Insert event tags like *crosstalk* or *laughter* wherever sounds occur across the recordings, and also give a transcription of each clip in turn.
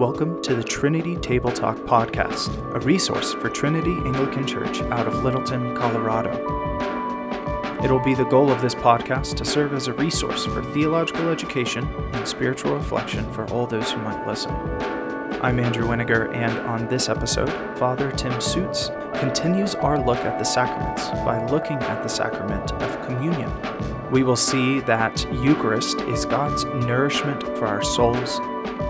Welcome to the Trinity Table Talk podcast, a resource for Trinity Anglican Church out of Littleton, Colorado. It'll be the goal of this podcast to serve as a resource for theological education and spiritual reflection for all those who might listen. I'm Andrew Wininger, and on this episode, Father Tim Soots continues our look at the sacraments by looking at the sacrament of communion. We will see that Eucharist is God's nourishment for our souls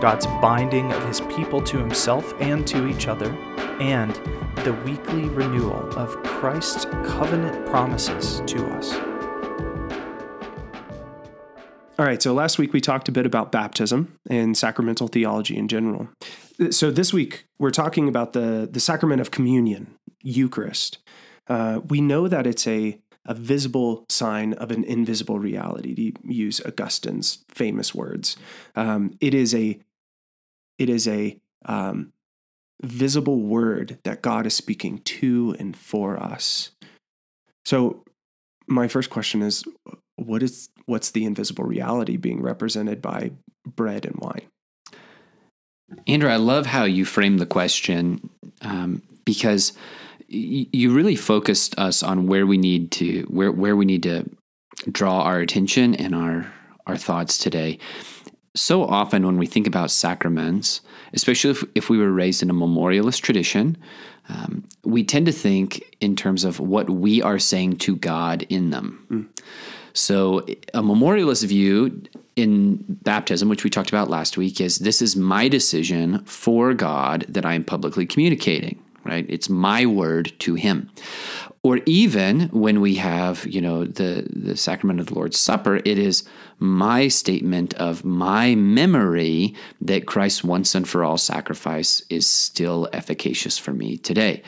God's binding of his people to himself and to each other, and the weekly renewal of Christ's covenant promises to us. All right, so last week we talked a bit about baptism and sacramental theology in general. So this week we're talking about the, the sacrament of communion, Eucharist. Uh, we know that it's a a visible sign of an invisible reality, to use Augustine's famous words. Um, it is a it is a um, visible word that God is speaking to and for us. So, my first question is, what is what's the invisible reality being represented by bread and wine? Andrew, I love how you frame the question um, because you really focused us on where we need to where where we need to draw our attention and our our thoughts today. So often when we think about sacraments, especially if, if we were raised in a memorialist tradition, um, we tend to think in terms of what we are saying to God in them. Mm. So, a memorialist view in baptism, which we talked about last week, is this is my decision for God that I am publicly communicating right? It's my word to him. Or even when we have, you know, the, the sacrament of the Lord's Supper, it is my statement of my memory that Christ's once and for all sacrifice is still efficacious for me today.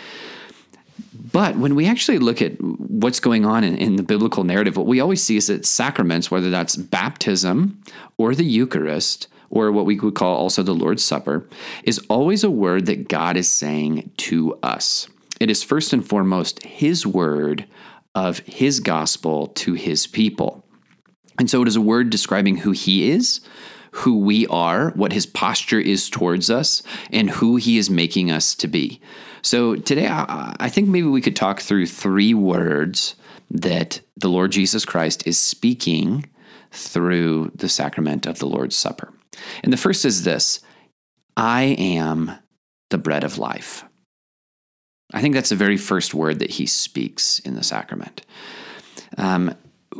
But when we actually look at what's going on in, in, the biblical narrative, what we always see is that sacraments, whether that's baptism or the Eucharist, or what we would call also the Lord's Supper, is always a word that God is saying to us. It is first and foremost His word of His gospel to His people. And so it is a word describing who He is, who we are, what His posture is towards us, and who He is making us to be. So today, I think maybe we could talk through three words that the Lord Jesus Christ is speaking through the sacrament of the Lord's Supper. And the first is this I am the bread of life. I think that's the very first word that he speaks in the sacrament. Um,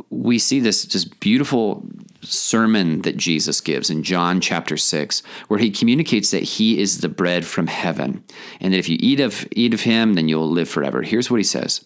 we see this just beautiful sermon that Jesus gives in John chapter 6 where he communicates that he is the bread from heaven and that if you eat of eat of him then you'll live forever. Here's what he says.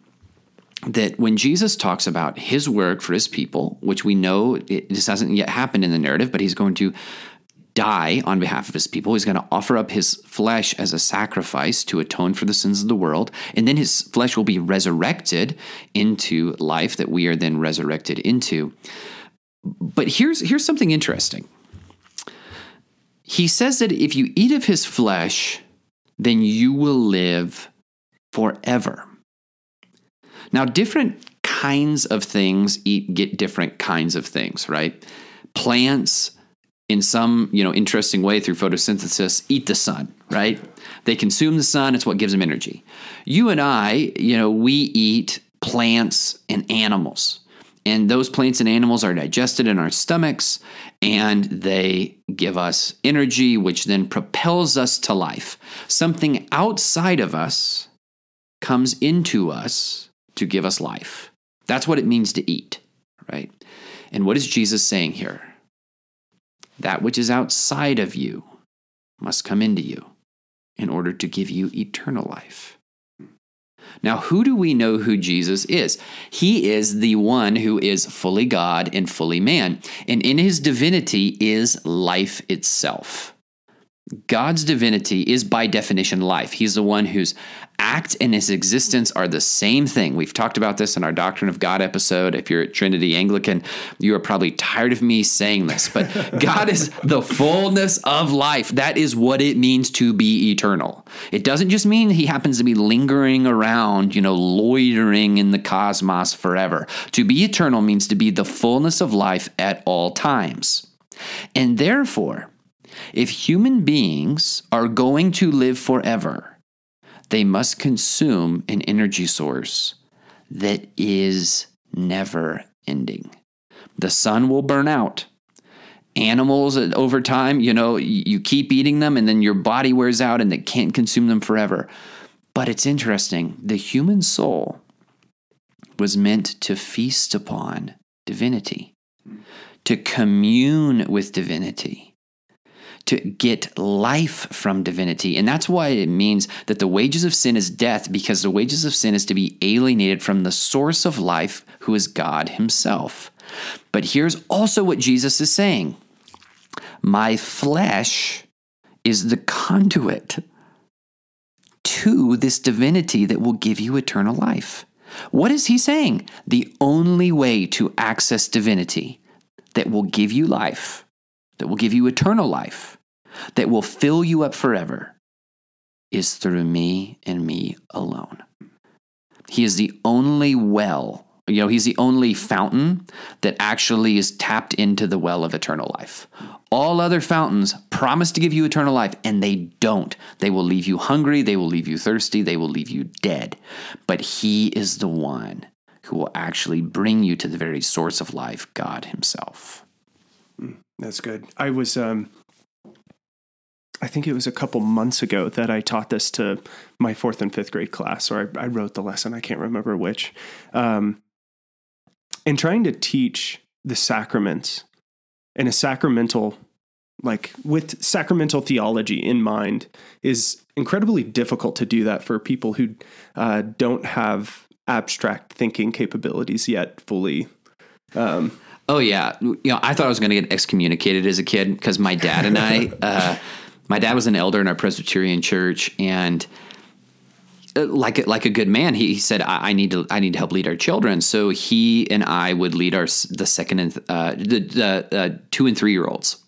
that when Jesus talks about his work for his people, which we know this hasn't yet happened in the narrative, but he's going to die on behalf of his people. He's going to offer up his flesh as a sacrifice to atone for the sins of the world. And then his flesh will be resurrected into life that we are then resurrected into. But here's, here's something interesting. He says that if you eat of his flesh, then you will live forever. Now, different kinds of things eat get different kinds of things, right? Plants in some you know interesting way through photosynthesis eat the sun right? They consume the sun it's what gives them energy. You and i you know we eat plants and animals and those plants and animals are digested in our stomachs and they give us energy which then propels us to life. Something outside of us comes into us to give us life that's what it means to eat right and what is jesus saying here that which is outside of you must come into you in order to give you eternal life. Now, who do we know who Jesus is? He is the one who is fully God and fully man, and in his divinity is life itself. God's divinity is by definition life. He's the one whose act and his existence are the same thing. We've talked about this in our Doctrine of God episode. If you're at Trinity Anglican, you are probably tired of me saying this, but *laughs* God is the fullness of life. That is what it means to be eternal. It doesn't just mean he happens to be lingering around, you know, loitering in the cosmos forever. To be eternal means to be the fullness of life at all times. And therefore, if human beings are going to live forever, they must consume an energy source that is never ending. The sun will burn out. Animals uh, over time, you know, you keep eating them and then your body wears out and they can't consume them forever. But it's interesting. The human soul was meant to feast upon divinity, to commune with divinity to get life from divinity. And that's why it means that the wages of sin is death, because the wages of sin is to be alienated from the source of life, who is God Himself. But here's also what Jesus is saying My flesh is the conduit to this divinity that will give you eternal life. What is he saying? The only way to access divinity that will give you life that will give you eternal life, that will fill you up forever, is through me and me alone. He is the only well, you know, he's the only fountain that actually is tapped into the well of eternal life. All other fountains promise to give you eternal life, and they don't. They will leave you hungry, they will leave you thirsty, they will leave you dead. But he is the one who will actually bring you to the very source of life, God Himself. Hmm. That's good. I was, um, I think it was a couple months ago that I taught this to my fourth and fifth grade class, or I, I wrote the lesson. I can't remember which. Um, in trying to teach the sacraments in a sacramental, like with sacramental theology in mind, is incredibly difficult to do that for people who uh, don't have abstract thinking capabilities yet fully. Um, Oh yeah, you know, I thought I was going to get excommunicated as a kid because my dad and I, *laughs* uh, my dad was an elder in our Presbyterian church, and uh, like a, like a good man, he, he said, I, I, need to I need to help lead our children." So he and I would lead our the second and uh, the, the uh, two and three year olds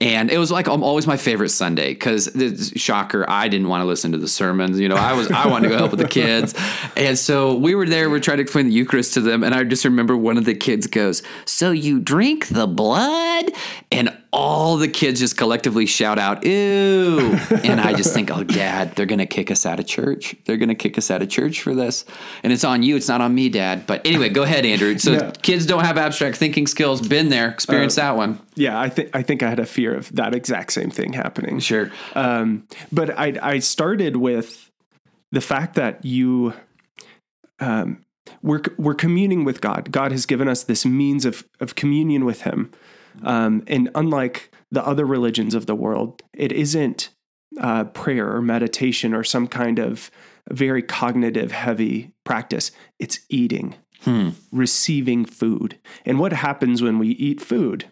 and it was like um, always my favorite Sunday because shocker, I didn't want to listen to the sermons. You know, I was I wanted to go help with the kids, and so we were there. We are trying to explain the Eucharist to them, and I just remember one of the kids goes, "So you drink the blood?" And all the kids just collectively shout out, ew. *laughs* and I just think, oh, dad, they're going to kick us out of church. They're going to kick us out of church for this. And it's on you. It's not on me, dad. But anyway, go ahead, Andrew. So yeah. kids don't have abstract thinking skills. Been there, experienced uh, that one. Yeah, I think I think I had a fear of that exact same thing happening. Sure. Um, but I, I started with the fact that you, um, we're, we're communing with God. God has given us this means of, of communion with Him. Um, and unlike the other religions of the world, it isn't uh, prayer or meditation or some kind of very cognitive heavy practice. It's eating, hmm. receiving food. And what happens when we eat food?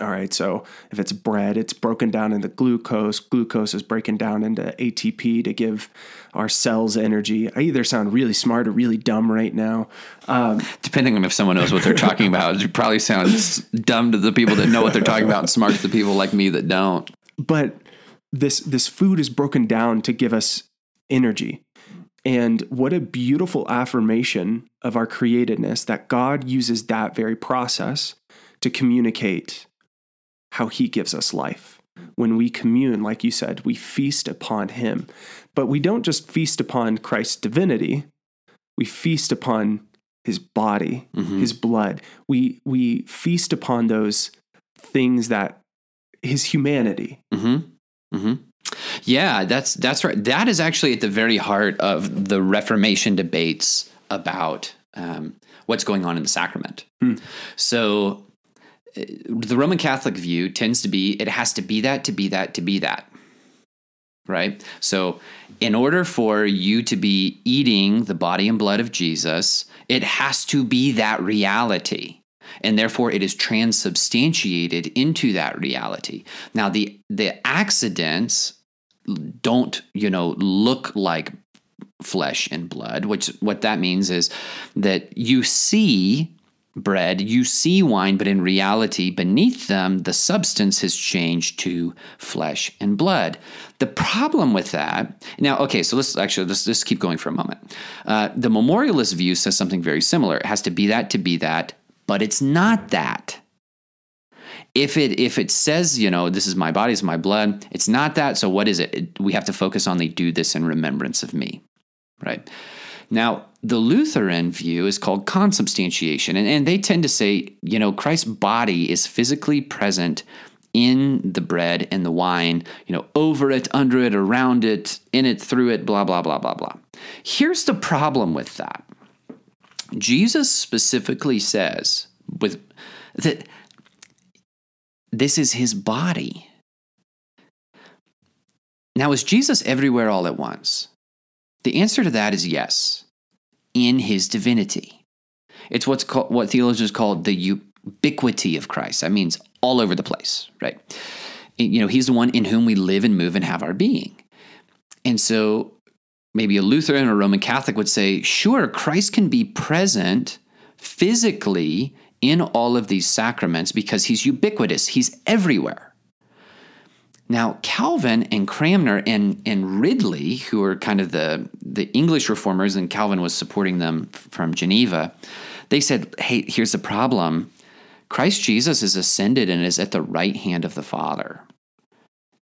All right, so if it's bread, it's broken down into glucose. Glucose is breaking down into ATP to give our cells energy. I either sound really smart or really dumb right now. Um, Depending on if someone knows what they're talking *laughs* about, it probably sounds dumb to the people that know what they're talking about and smart to the people like me that don't. But this this food is broken down to give us energy. And what a beautiful affirmation of our createdness that God uses that very process to communicate how he gives us life. When we commune, like you said, we feast upon him. But we don't just feast upon Christ's divinity, we feast upon his body, mm-hmm. his blood. We we feast upon those things that his humanity. Mm-hmm. Mm-hmm. Yeah, that's that's right. That is actually at the very heart of the Reformation debates about um, what's going on in the sacrament. Hmm. So Uh, the Roman Catholic view tends to be it has to be that to be that to be that. Right? So, in order for you to be eating the body and blood of Jesus, it has to be that reality. and therefore it is transubstantiated into that reality. Now the the accidents don't, you know, look like flesh and blood, which what that means is that you see bread, you see wine, but in reality, beneath them, the substance has changed to flesh and blood. The problem with that, now, okay, so let's actually let's just keep going for a moment. Uh, the memorialist view says something very similar. It has to be that to be that, but it's not that. If it if it says you know this is my body, is my blood, it's not that. So what is it? it we have to focus on the do this in remembrance of me, right? Now, the Lutheran view is called consubstantiation, and, and they tend to say, you know, Christ's body is physically present in the bread and the wine, you know, over it, under it, around it, in it, through it, blah, blah, blah, blah, blah. Here's the problem with that Jesus specifically says with that this is his body. Now, is Jesus everywhere all at once? The answer to that is yes, in his divinity. It's what's called, what theologians call the ubiquity of Christ. That means all over the place, right? You know, he's the one in whom we live and move and have our being. And so maybe a Lutheran or a Roman Catholic would say, sure, Christ can be present physically in all of these sacraments because he's ubiquitous, he's everywhere. Now, Calvin and Cranmer and, and Ridley, who are kind of the, the English reformers, and Calvin was supporting them from Geneva, they said, hey, here's the problem. Christ Jesus is ascended and is at the right hand of the Father.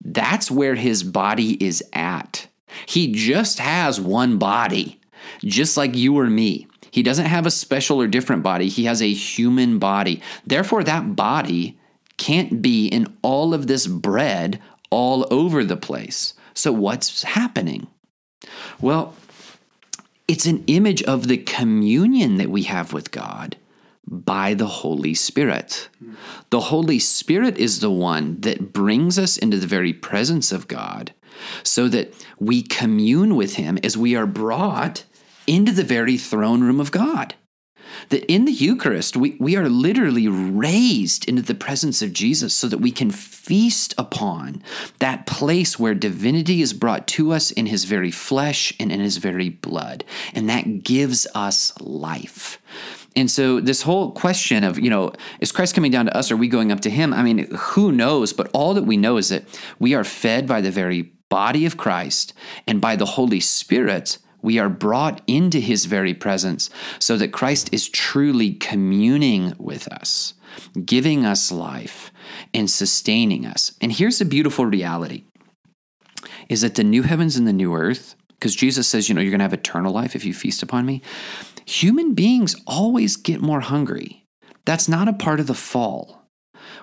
That's where his body is at. He just has one body, just like you or me. He doesn't have a special or different body, he has a human body. Therefore, that body can't be in all of this bread all over the place. So, what's happening? Well, it's an image of the communion that we have with God by the Holy Spirit. The Holy Spirit is the one that brings us into the very presence of God so that we commune with Him as we are brought into the very throne room of God that in the Eucharist, we, we are literally raised into the presence of Jesus so that we can feast upon that place where divinity is brought to us in his very flesh and in his very blood. And that gives us life. And so, this whole question of, you know, is Christ coming down to us? Are we going up to him? I mean, who knows? But all that we know is that we are fed by the very body of Christ and by the Holy Spirit we are brought into his very presence so that Christ is truly communing with us, giving us life and sustaining us. And here's the beautiful reality is that the new heavens and the new earth, because Jesus says, you know, you're going to have eternal life if you feast upon me. Human beings always get more hungry. That's not a part of the fall.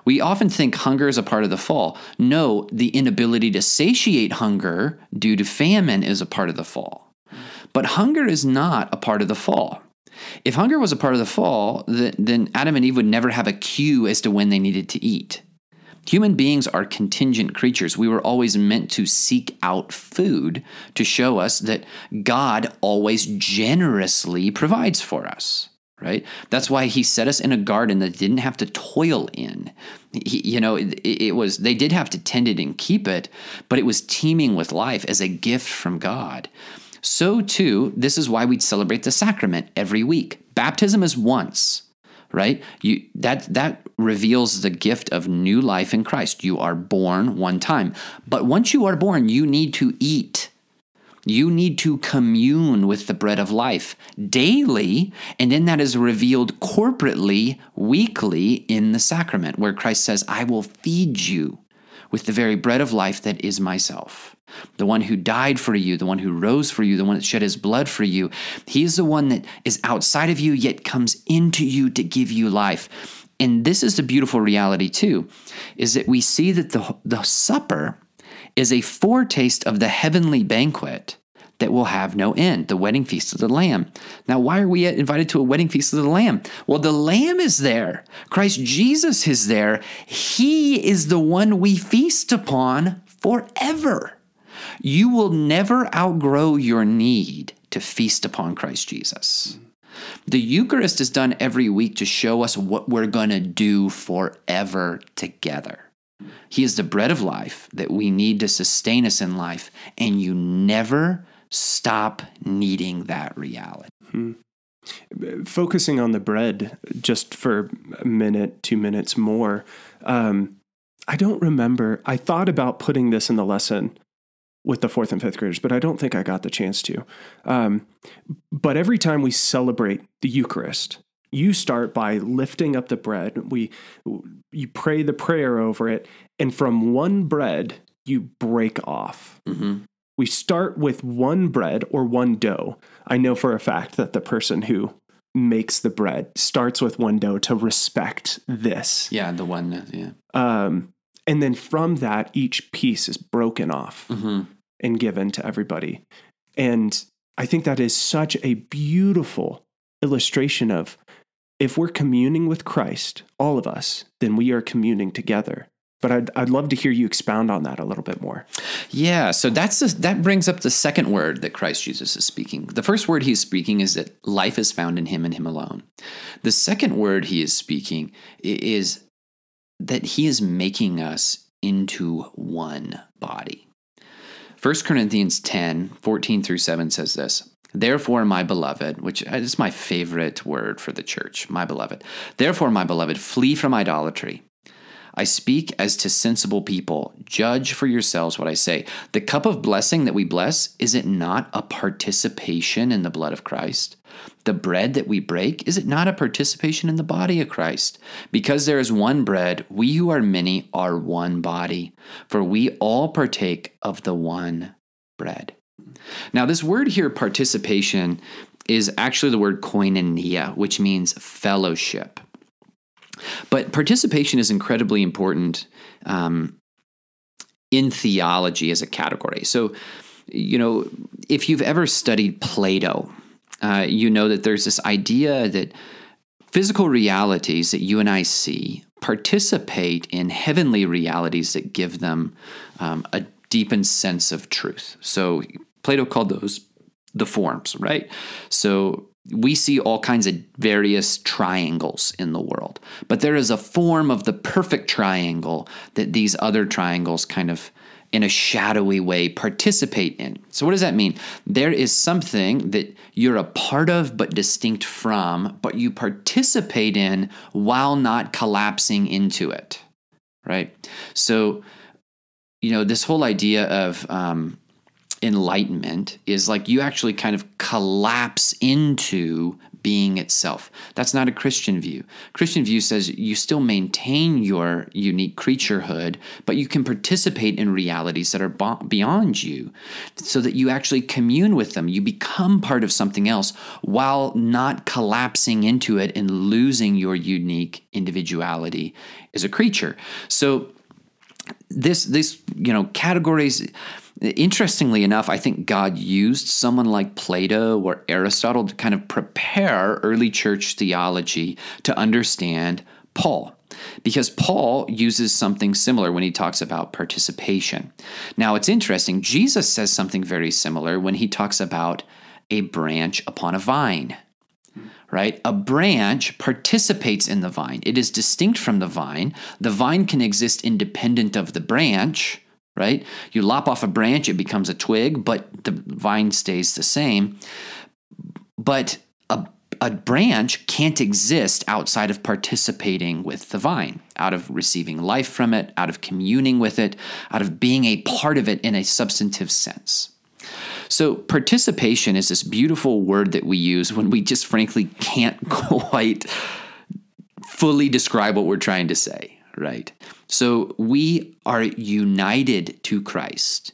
We often think hunger is a part of the fall. No, the inability to satiate hunger due to famine is a part of the fall. But hunger is not a part of the fall. If hunger was a part of the fall, then Adam and Eve would never have a cue as to when they needed to eat. Human beings are contingent creatures. We were always meant to seek out food to show us that God always generously provides for us, right? That's why he set us in a garden that didn't have to toil in. He, you know, it, it was they did have to tend it and keep it, but it was teeming with life as a gift from God. So too, this is why we celebrate the sacrament every week. Baptism is once, right? You that that reveals the gift of new life in Christ. You are born one time. But once you are born, you need to eat. You need to commune with the bread of life daily, and then that is revealed corporately, weekly in the sacrament, where Christ says, I will feed you with the very bread of life that is myself the one who died for you, the one who rose for you, the one that shed his blood for you. He is the one that is outside of you, yet comes into you to give you life. And this is the beautiful reality, too, is that we see that the, the supper is a foretaste of the heavenly banquet that will have no end, the wedding feast of the Lamb. Now, why are we invited to a wedding feast of the Lamb? Well, the Lamb is there. Christ Jesus is there. He is the one we feast upon forever. You will never outgrow your need to feast upon Christ Jesus. The Eucharist is done every week to show us what we're going to do forever together. He is the bread of life that we need to sustain us in life, and you never stop needing that reality. Hmm. Focusing on the bread just for a minute, two minutes more. Um, I don't remember. I thought about putting this in the lesson with the fourth and fifth graders, but I don't think I got the chance to. Um, but every time we celebrate the Eucharist, you start by lifting up the bread. We you pray the prayer over it, and from one bread you break off. Mm-hmm. We start with one bread or one dough. I know for a fact that the person who makes the bread starts with one dough to respect this. Yeah, the one. Yeah. Um, and then from that, each piece is broken off mm-hmm. and given to everybody. And I think that is such a beautiful illustration of if we're communing with Christ, all of us, then we are communing together. But I'd, I'd love to hear you expound on that a little bit more. Yeah, so that's the, that brings up the second word that Christ Jesus is speaking. The first word he's speaking is that life is found in him and him alone. The second word he is speaking is that he is making us into one body. 1 Corinthians 10 14 through 7 says this Therefore, my beloved, which is my favorite word for the church, my beloved. Therefore, my beloved, flee from idolatry. I speak as to sensible people. Judge for yourselves what I say. The cup of blessing that we bless, is it not a participation in the blood of Christ? The bread that we break, is it not a participation in the body of Christ? Because there is one bread, we who are many are one body, for we all partake of the one bread. Now, this word here, participation, is actually the word koinonia, which means fellowship. But participation is incredibly important um, in theology as a category. So, you know, if you've ever studied Plato, uh, you know that there's this idea that physical realities that you and I see participate in heavenly realities that give them um, a deepened sense of truth. So, Plato called those the forms, right? So, we see all kinds of various triangles in the world, but there is a form of the perfect triangle that these other triangles kind of in a shadowy way participate in. So, what does that mean? There is something that you're a part of but distinct from, but you participate in while not collapsing into it, right? So, you know, this whole idea of um, enlightenment is like you actually kind of collapse into being itself. That's not a Christian view. Christian view says you still maintain your unique creaturehood, but you can participate in realities that are beyond you so that you actually commune with them. You become part of something else while not collapsing into it and losing your unique individuality as a creature. So this this you know categories Interestingly enough, I think God used someone like Plato or Aristotle to kind of prepare early church theology to understand Paul. Because Paul uses something similar when he talks about participation. Now, it's interesting, Jesus says something very similar when he talks about a branch upon a vine right? A branch participates in the vine. It is distinct from the vine. The vine can exist independent of the branch, right? You lop off a branch, it becomes a twig, but the vine stays the same. But a, a branch can't exist outside of participating with the vine, out of receiving life from it, out of communing with it, out of being a part of it in a substantive sense. So, participation is this beautiful word that we use when we just frankly can't *laughs* quite fully describe what we're trying to say, right? So we are united to Christ.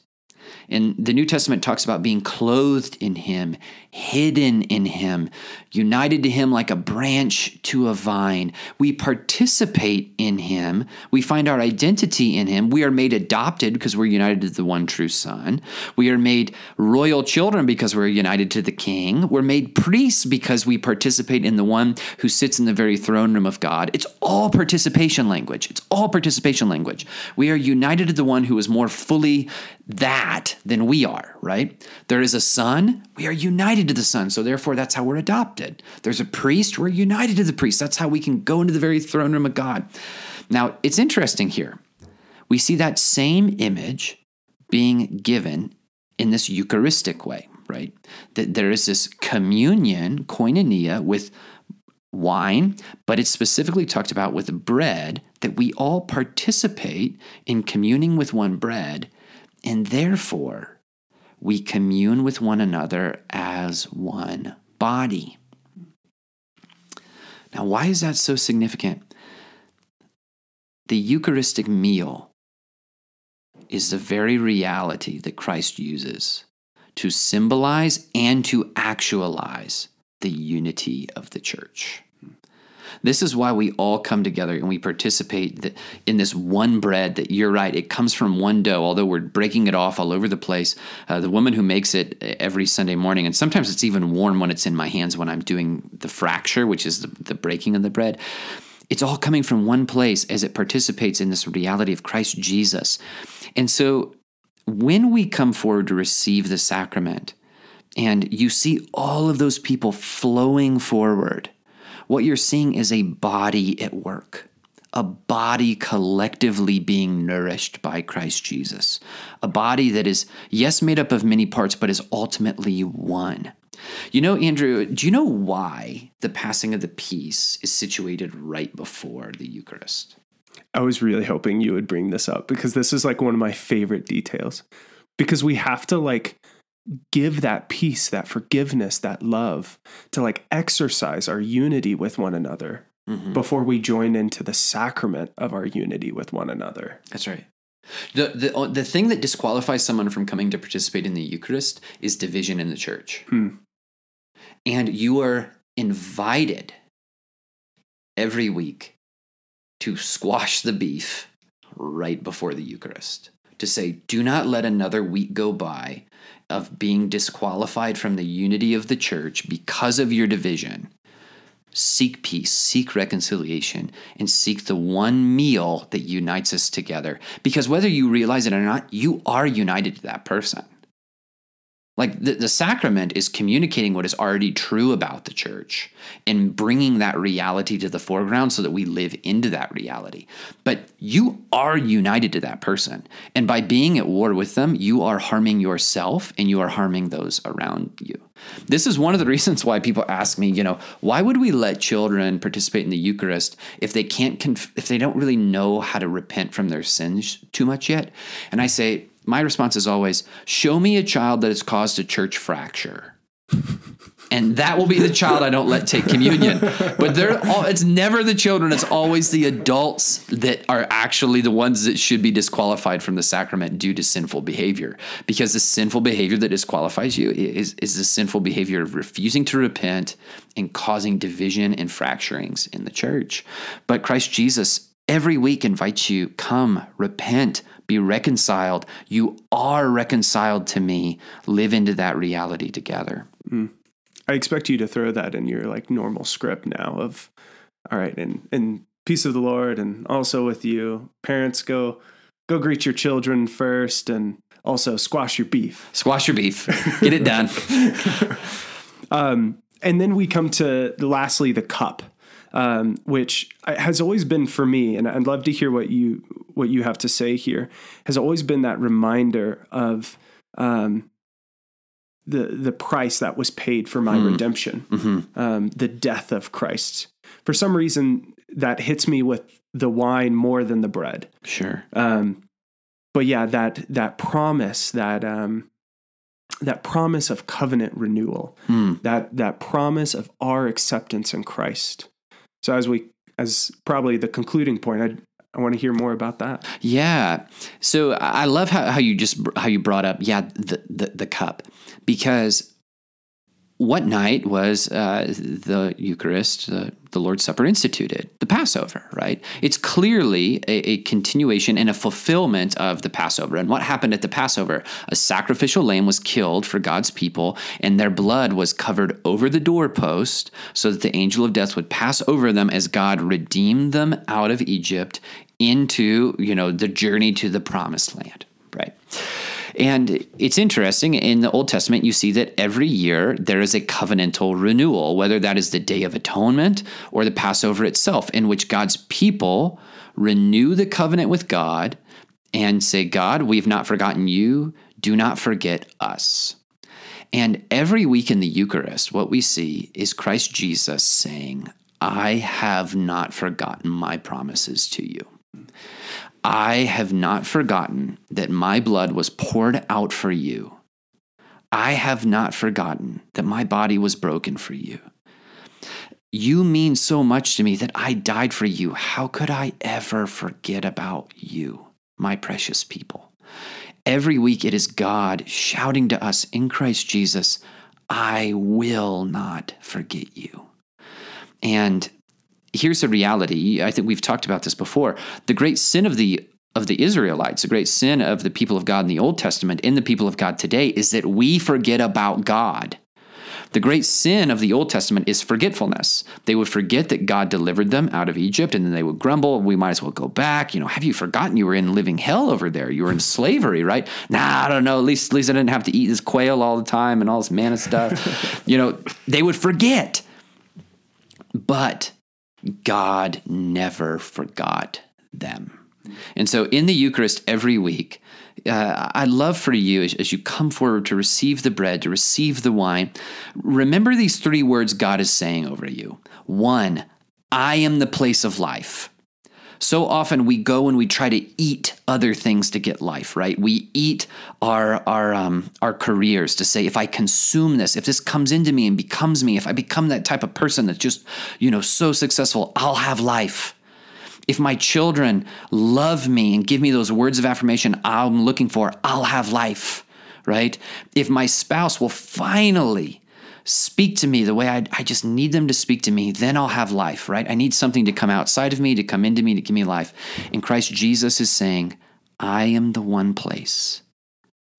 And the New Testament talks about being clothed in Him, hidden in Him, united to Him like a branch to a vine. We participate in Him. We find our identity in Him. We are made adopted because we're united to the one true Son. We are made royal children because we're united to the King. We're made priests because we participate in the one who sits in the very throne room of God. It's all participation language. It's all participation language. We are united to the one who is more fully that than we are, right? There is a son, we are united to the son. So therefore, that's how we're adopted. There's a priest, we're united to the priest. That's how we can go into the very throne room of God. Now, it's interesting here. We see that same image being given in this Eucharistic way, right? That there is this communion, koinonia, with wine, but it's specifically talked about with bread, that we all participate in communing with one bread, and therefore we commune with one another as one body. Now, why is that so significant? The Eucharistic meal is the very reality that Christ uses to symbolize and to actualize the unity of the church. This is why we all come together and we participate in this one bread that you're right, it comes from one dough, although we're breaking it off all over the place. Uh, the woman who makes it every Sunday morning, and sometimes it's even warm when it's in my hands when I'm doing the fracture, which is the, the breaking of the bread. It's all coming from one place as it participates in this reality of Christ Jesus. And so when we come forward to receive the sacrament, and you see all of those people flowing forward, what you're seeing is a body at work, a body collectively being nourished by Christ Jesus, a body that is, yes, made up of many parts, but is ultimately one. You know, Andrew, do you know why the passing of the peace is situated right before the Eucharist? I was really hoping you would bring this up because this is like one of my favorite details. Because we have to like give that peace, that forgiveness, that love to like exercise our unity with one another mm-hmm. before we join into the sacrament of our unity with one another. That's right. The, the, the thing that disqualifies someone from coming to participate in the Eucharist is division in the church. Hmm. And you are invited every week to squash the beef right before the Eucharist. To say, do not let another week go by of being disqualified from the unity of the church because of your division. Seek peace, seek reconciliation, and seek the one meal that unites us together. Because whether you realize it or not, you are united to that person. Like the, the sacrament is communicating what is already true about the church and bringing that reality to the foreground so that we live into that reality. But you are united to that person. And by being at war with them, you are harming yourself and you are harming those around you. This is one of the *laughs* reasons why people ask me, you know, why would we let children participate in the Eucharist if they can't, conf- if they don't really know how to repent from their sins too much yet? And I say, my response is always show me a child that has caused a church fracture. and that will be the child I don't let take communion. But they're all, it's never the children, it's always the adults that are actually the ones that should be disqualified from the sacrament due to sinful behavior. Because the sinful behavior that disqualifies you is, is the sinful behavior of refusing to repent and causing division and fracturings in the church. But Christ Jesus every week invites you come, repent, be reconciled. You are reconciled to me. Live into that reality together. Mm. I expect you to throw that in your like normal script now of all right, and and peace of the Lord and also with you. Parents go go greet your children first and also squash your beef. Squash your beef. Get it done. *laughs* um, and then we come to lastly the cup um, which has always been for me, and I'd love to hear what you what you have to say here. Has always been that reminder of um, the the price that was paid for my mm. redemption, mm-hmm. um, the death of Christ. For some reason, that hits me with the wine more than the bread. Sure. Um, but yeah, that that promise that um, that promise of covenant renewal, mm. that that promise of our acceptance in Christ. So as we as probably the concluding point, I I want to hear more about that. Yeah. So I love how, how you just how you brought up yeah the the, the cup because what night was uh, the Eucharist, the, Lord's Supper instituted? The Passover, right? It's clearly a, a, continuation and a fulfillment of the Passover. And what happened at the Passover? A sacrificial lamb was killed for God's people, and their blood was covered over the doorpost so that the angel of death would pass over them as God redeemed them out of Egypt into, you know, the journey to the promised land, right? And it's interesting in the Old Testament, you see that every year there is a covenantal renewal, whether that is the Day of Atonement or the Passover itself, in which God's people renew the covenant with God and say, God, we've not forgotten you. Do not forget us. And every week in the Eucharist, what we see is Christ Jesus saying, I have not forgotten my promises to you. I have not forgotten that my blood was poured out for you. I have not forgotten that my body was broken for you. You mean so much to me that I died for you. How could I ever forget about you, my precious people? Every week it is God shouting to us in Christ Jesus, I will not forget you. And here's the reality. I think we've talked about this before. The great sin of the of the Israelites, the great sin of the people of God in the Old Testament, in the people of God today, is that we forget about God. The great sin of the Old Testament is forgetfulness. They would forget that God delivered them out of Egypt and then they would grumble, we might as well go back. You know, have you forgotten you were in living hell over there? You were in slavery, right? Nah, I don't know. At least, at least I didn't have to eat this quail all the time and all this manna stuff. *laughs* you know, they would forget. But God never forgot them. And so in the Eucharist every week, uh, I'd love for you as, as, you come forward to receive the bread, to receive the wine, remember these three words God is saying over you. One, I am the place of life. So often we go and we try to eat other things to get life, right? We eat our our um, our careers to say, if I consume this, if this comes into me and becomes me, if I become that type of person that's just you know so successful, I'll have life. If my children love me and give me those words of affirmation I'm looking for, I'll have life, right? If my spouse will finally speak to me the way I, I just need them to speak to me, then I'll have life, right? I need something to come outside of me, to come into me, to give me life. And Christ Jesus is saying, I am the one place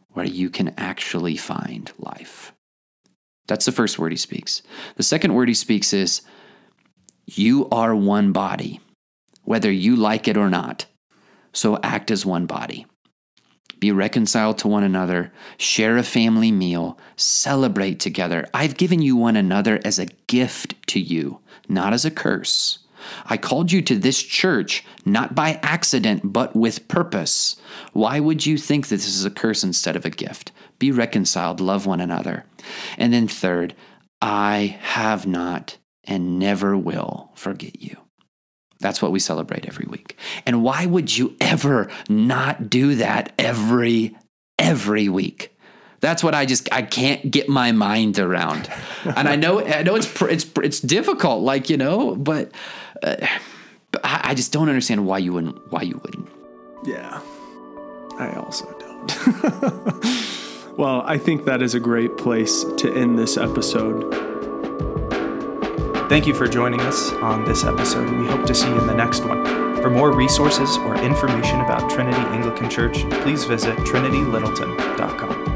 where you can actually find life. That's the first word he speaks. The second word he speaks is, You are one body, whether you like it or not. So act as one body be reconciled to one another, share a family meal, celebrate together. I've given you one another as a gift to you, not as a curse. I called you to this church not by accident, but with purpose. Why would you think that this is a curse instead of a gift? Be reconciled, love one another. And then, third, I have not and never will forget you. That's what we celebrate every week. And why would you ever not do that every every week? That's what I just I can't get my mind around. and I know I know it's it's it's difficult like, you know, but, uh, but I just don't understand why you wouldn't why you wouldn't. Yeah. I also don't. *laughs* well, I think that is a great place to end this episode. Thank you for joining us on this episode. We hope to see you in the next one. For more resources or information about Trinity Anglican Church, please visit trinitylittleton.com.